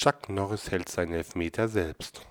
Chuck Norris hält seinen Elfmeter selbst.